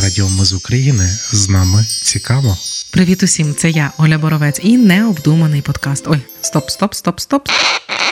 Радіо Ми з України з нами цікаво. Привіт усім, це я, Оля Боровець, і необдуманий подкаст. Ой, стоп, стоп, стоп, стоп.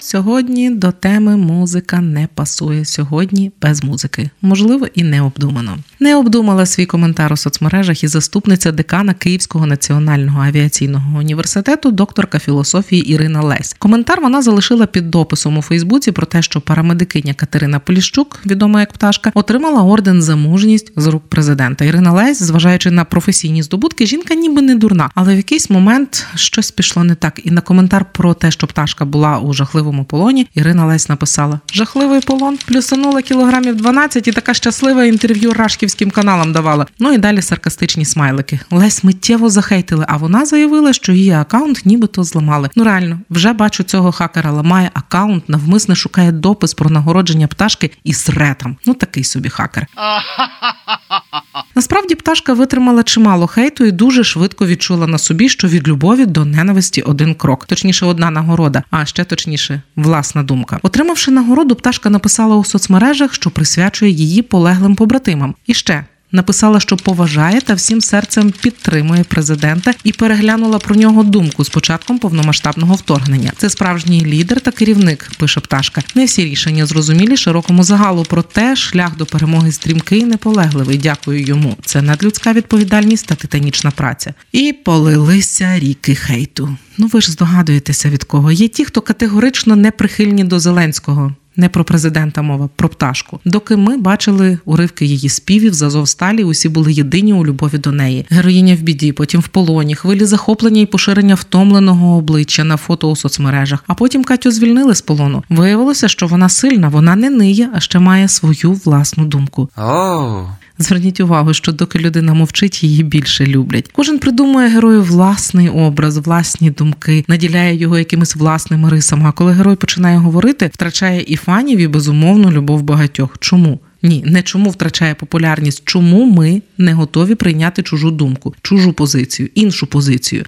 Сьогодні до теми музика не пасує. Сьогодні без музики, можливо, і необдумано. Не обдумала свій коментар у соцмережах і заступниця декана Київського національного авіаційного університету, докторка філософії Ірина Лесь. Коментар вона залишила під дописом у Фейсбуці про те, що парамедикиня Катерина Поліщук, відома як пташка, отримала орден за мужність з рук президента. Ірина Лесь, зважаючи на професійні здобутки, жінка ніби не дурна, але в якийсь момент щось пішло не так. І на коментар про те, що пташка була у жахливому полоні, Ірина Лесь написала: жахливий полон, плюсанула кілограмів 12 і така щаслива інтерв'ю рашківським каналам давала. Ну і далі саркастичні смайлики. Лесь миттєво захейтили, а вона заявила, що її акаунт нібито зламали. Ну реально, вже бачу цього хакера ламає акаунт, навмисне шукає допис про нагородження пташки і сретам. Ну такий собі хакер. Насправді пташка витримала чимало хейту і дуже швидко відчула на собі, що від любові до ненависті один крок, точніше, одна нагорода, а ще точніше, власна думка. Отримавши нагороду, пташка написала у соцмережах, що присвячує її полеглим побратимам. І ще Написала, що поважає та всім серцем підтримує президента і переглянула про нього думку з початком повномасштабного вторгнення. Це справжній лідер та керівник, пише пташка. Не всі рішення зрозумілі широкому загалу. Проте шлях до перемоги стрімкий неполегливий. Дякую йому. Це надлюдська відповідальність та титанічна праця. І полилися ріки хейту. Ну ви ж здогадуєтеся від кого є ті, хто категорично не прихильні до Зеленського. Не про президента мова, про пташку. Доки ми бачили уривки її співів з Азовсталі, усі були єдині у любові до неї. Героїня в біді, потім в полоні, хвилі захоплення і поширення втомленого обличчя на фото у соцмережах. А потім Катю звільнили з полону. Виявилося, що вона сильна, вона не ниє, а ще має свою власну думку. Oh. Зверніть увагу, що доки людина мовчить, її більше люблять. Кожен придумує герою власний образ, власні думки, наділяє його якимись власними рисами. А коли герой починає говорити, втрачає і фанів, і безумовно любов багатьох. Чому? Ні, не чому втрачає популярність, чому ми не готові прийняти чужу думку, чужу позицію, іншу позицію.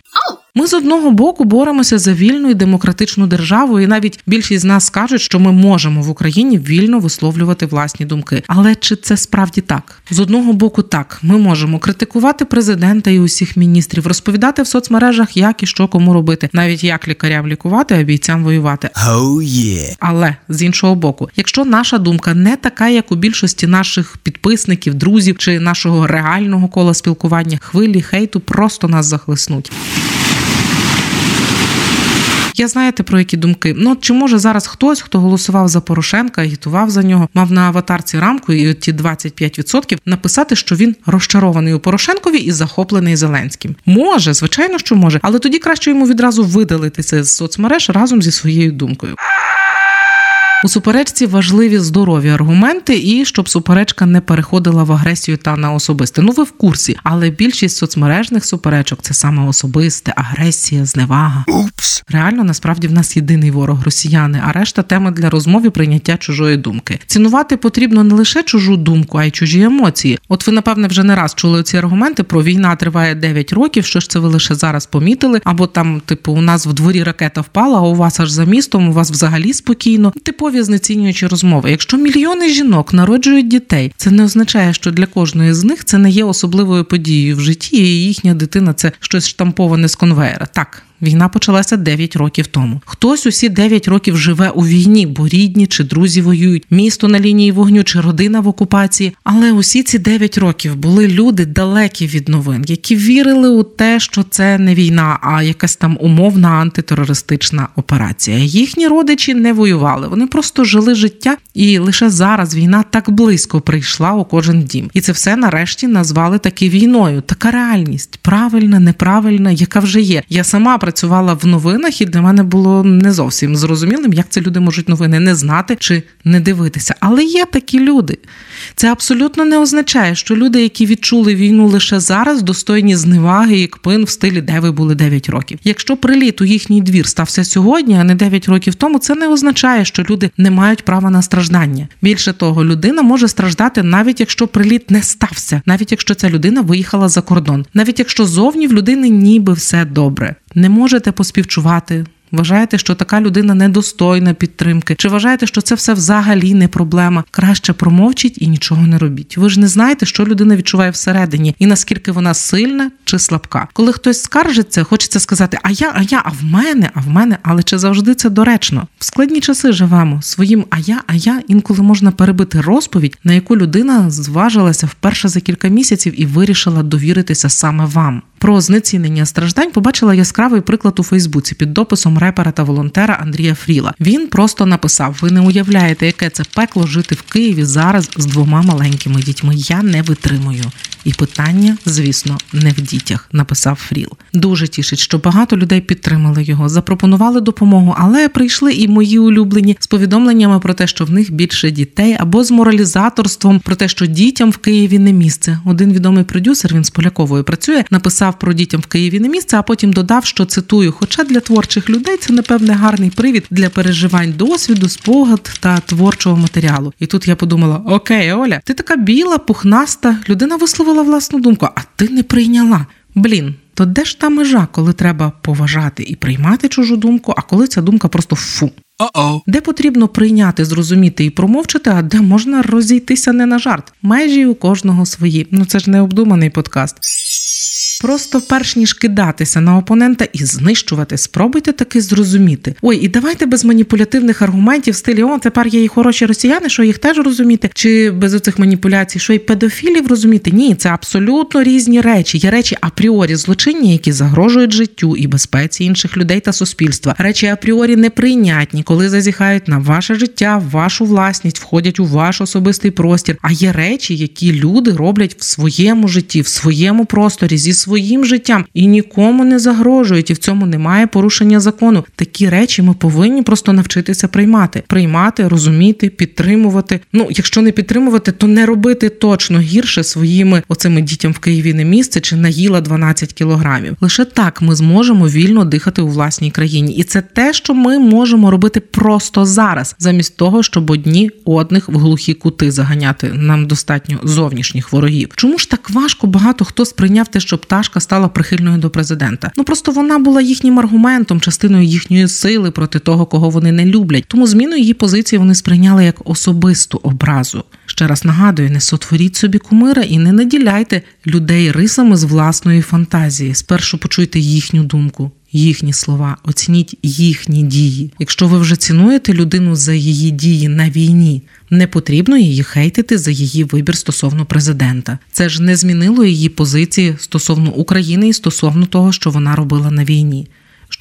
Ми з одного боку боремося за вільну і демократичну державу, і навіть більшість з нас скажуть, що ми можемо в Україні вільно висловлювати власні думки. Але чи це справді так? З одного боку, так ми можемо критикувати президента і усіх міністрів, розповідати в соцмережах, як і що кому робити, навіть як лікарям лікувати, а бійцям воювати. Oh yeah. Але з іншого боку, якщо наша думка не така, як у більшості наших підписників, друзів чи нашого реального кола спілкування, хвилі хейту просто нас захлеснуть. Я знаєте про які думки? Ну чи може зараз хтось, хто голосував за Порошенка, агітував за нього, мав на аватарці рамку і ті 25% написати, що він розчарований у Порошенкові і захоплений Зеленським? Може, звичайно, що може, але тоді краще йому відразу видалитися з соцмереж разом зі своєю думкою. У суперечці важливі здорові аргументи, і щоб суперечка не переходила в агресію та на особисте. Ну ви в курсі, але більшість соцмережних суперечок це саме особисте, агресія, зневага. Упс. Реально, насправді в нас єдиний ворог росіяни, а решта теми для розмови прийняття чужої думки. Цінувати потрібно не лише чужу думку, а й чужі емоції. От ви, напевне, вже не раз чули ці аргументи про війна триває 9 років. Що ж це ви лише зараз помітили? Або там, типу, у нас в дворі ракета впала, а у вас аж за містом, у вас взагалі спокійно. Типові знецінюючі розмови. Якщо мільйони жінок народжують дітей, це не означає, що для кожної з них це не є особливою подією в житті, і їхня дитина це щось штамповане з конвеєра. Так. Війна почалася 9 років тому. Хтось усі 9 років живе у війні, бо рідні чи друзі воюють, місто на лінії вогню чи родина в окупації. Але усі ці 9 років були люди далекі від новин, які вірили у те, що це не війна, а якась там умовна антитерористична операція. Їхні родичі не воювали, вони просто жили життя, і лише зараз війна так близько прийшла у кожен дім. І це все нарешті назвали таки війною. Така реальність правильна, неправильна, яка вже є. Я сама працювала в новинах, і для мене було не зовсім зрозумілим, як це люди можуть новини не знати чи не дивитися. Але є такі люди. Це абсолютно не означає, що люди, які відчули війну лише зараз, достойні зневаги і кпин в стилі, де ви були 9 років. Якщо приліт у їхній двір стався сьогодні, а не 9 років тому, це не означає, що люди не мають права на страждання. Більше того, людина може страждати навіть якщо приліт не стався, навіть якщо ця людина виїхала за кордон, навіть якщо зовні в людини ніби все добре. Не можете поспівчувати. Вважаєте, що така людина недостойна підтримки? Чи вважаєте, що це все взагалі не проблема? Краще промовчіть і нічого не робіть. Ви ж не знаєте, що людина відчуває всередині, і наскільки вона сильна чи слабка. Коли хтось скаржиться, хочеться сказати: А я, а я, а в мене, а в мене, але чи завжди це доречно? В складні часи живемо своїм, а я, а я інколи можна перебити розповідь, на яку людина зважилася вперше за кілька місяців і вирішила довіритися саме вам. Про знецінення страждань побачила яскравий приклад у Фейсбуці під дописом репера та волонтера Андрія Фріла. Він просто написав: Ви не уявляєте, яке це пекло жити в Києві зараз з двома маленькими дітьми. Я не витримую. І питання, звісно, не в дітях, написав Фріл. Дуже тішить, що багато людей підтримали його, запропонували допомогу, але прийшли і мої улюблені з повідомленнями про те, що в них більше дітей, або з моралізаторством про те, що дітям в Києві не місце. Один відомий продюсер, він з Поляковою працює, написав про дітям в Києві не місце, а потім додав, що цитую: хоча для творчих людей це напевне гарний привід для переживань досвіду, спогад та творчого матеріалу. І тут я подумала: Окей, Оля, ти така біла, пухнаста, людина висловила власну думку, а ти не прийняла. Блін. То де ж та межа, коли треба поважати і приймати чужу думку, а коли ця думка просто фу? О-о. Де потрібно прийняти, зрозуміти і промовчати, а де можна розійтися не на жарт? Межі у кожного свої. Ну це ж не обдуманий подкаст. Просто перш ніж кидатися на опонента і знищувати, спробуйте таки зрозуміти. Ой, і давайте без маніпулятивних аргументів в стилі о, тепер є і хороші росіяни, що їх теж розуміти, чи без оцих маніпуляцій, що й педофілів розуміти. Ні, це абсолютно різні речі. Є речі апріорі злочинні, які загрожують життю і безпеці інших людей та суспільства. Речі апріорі неприйнятні, коли зазіхають на ваше життя, вашу власність, входять у ваш особистий простір. А є речі, які люди роблять в своєму житті, в своєму просторі зі своїм життям і нікому не загрожують, і в цьому немає порушення закону. Такі речі ми повинні просто навчитися приймати, приймати, розуміти, підтримувати. Ну, якщо не підтримувати, то не робити точно гірше своїми оцими дітям в Києві не місце чи наїла 12 кілограмів. Лише так ми зможемо вільно дихати у власній країні, і це те, що ми можемо робити просто зараз, замість того, щоб одні одних в глухі кути заганяти. Нам достатньо зовнішніх ворогів. Чому ж так важко багато хто сприйняв те, що пташка стала прихильною до президента? Ну просто вона була їхнім аргументом, частиною їхньої сили проти того, кого вони не люблять. Тому зміну її позиції вони сприйняли як особисту образу. Ще раз нагадую, не сотворіть собі кумира і не наділяйте людей рисами з власної фантазії. Спершу почуйте їхню думку. Їхні слова, оцініть їхні дії. Якщо ви вже цінуєте людину за її дії на війні, не потрібно її хейтити за її вибір стосовно президента. Це ж не змінило її позиції стосовно України і стосовно того, що вона робила на війні.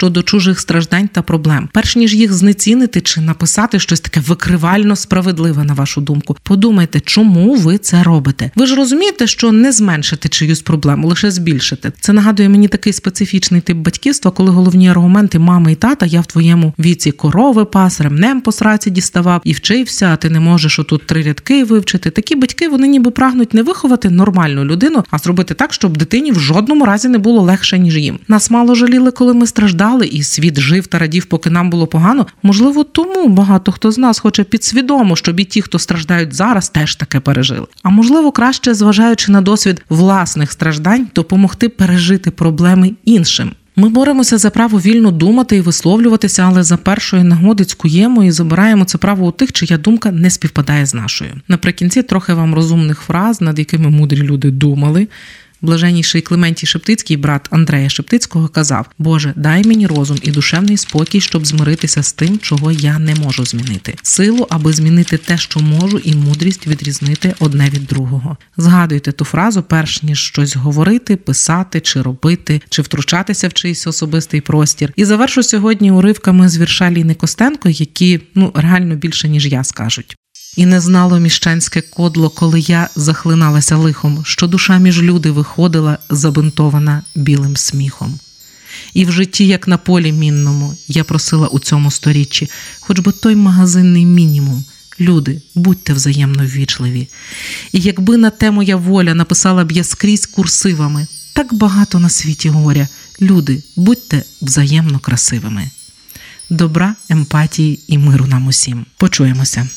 Щодо чужих страждань та проблем, перш ніж їх знецінити чи написати щось таке викривально справедливе на вашу думку, подумайте, чому ви це робите. Ви ж розумієте, що не зменшите чиюсь проблему, лише збільшите. Це нагадує мені такий специфічний тип батьківства, коли головні аргументи мами і тата я в твоєму віці корови пас, ремнем по сраці діставав і вчився. А ти не можеш отут три рядки вивчити. Такі батьки вони ніби прагнуть не виховати нормальну людину, а зробити так, щоб дитині в жодному разі не було легше ніж їм. Нас мало жаліли, коли ми страждали страждали, і світ жив та радів, поки нам було погано. Можливо, тому багато хто з нас хоче підсвідомо, щоб і ті, хто страждають зараз, теж таке пережили. А можливо, краще зважаючи на досвід власних страждань, допомогти пережити проблеми іншим. Ми боремося за право вільно думати і висловлюватися, але за першої нагоди цькуємо і забираємо це право у тих, чия думка не співпадає з нашою. Наприкінці трохи вам розумних фраз, над якими мудрі люди думали. Блаженніший Клементій Шептицький, брат Андрея Шептицького, казав: Боже, дай мені розум і душевний спокій, щоб змиритися з тим, чого я не можу змінити, силу, аби змінити те, що можу, і мудрість відрізнити одне від другого. Згадуйте ту фразу, перш ніж щось говорити, писати чи робити, чи втручатися в чийсь особистий простір. І завершу сьогодні уривками з вірша Ліни Костенко, які ну реально більше ніж я скажуть. І не знало міщанське кодло, коли я захлиналася лихом, що душа між люди виходила, забинтована білим сміхом. І в житті, як на полі мінному, я просила у цьому сторіччі, хоч би той магазинний мінімум. Люди, будьте взаємно ввічливі. І якби на те моя воля написала б я скрізь курсивами, так багато на світі горя. Люди, будьте взаємно красивими. Добра, емпатії і миру нам усім. Почуємося.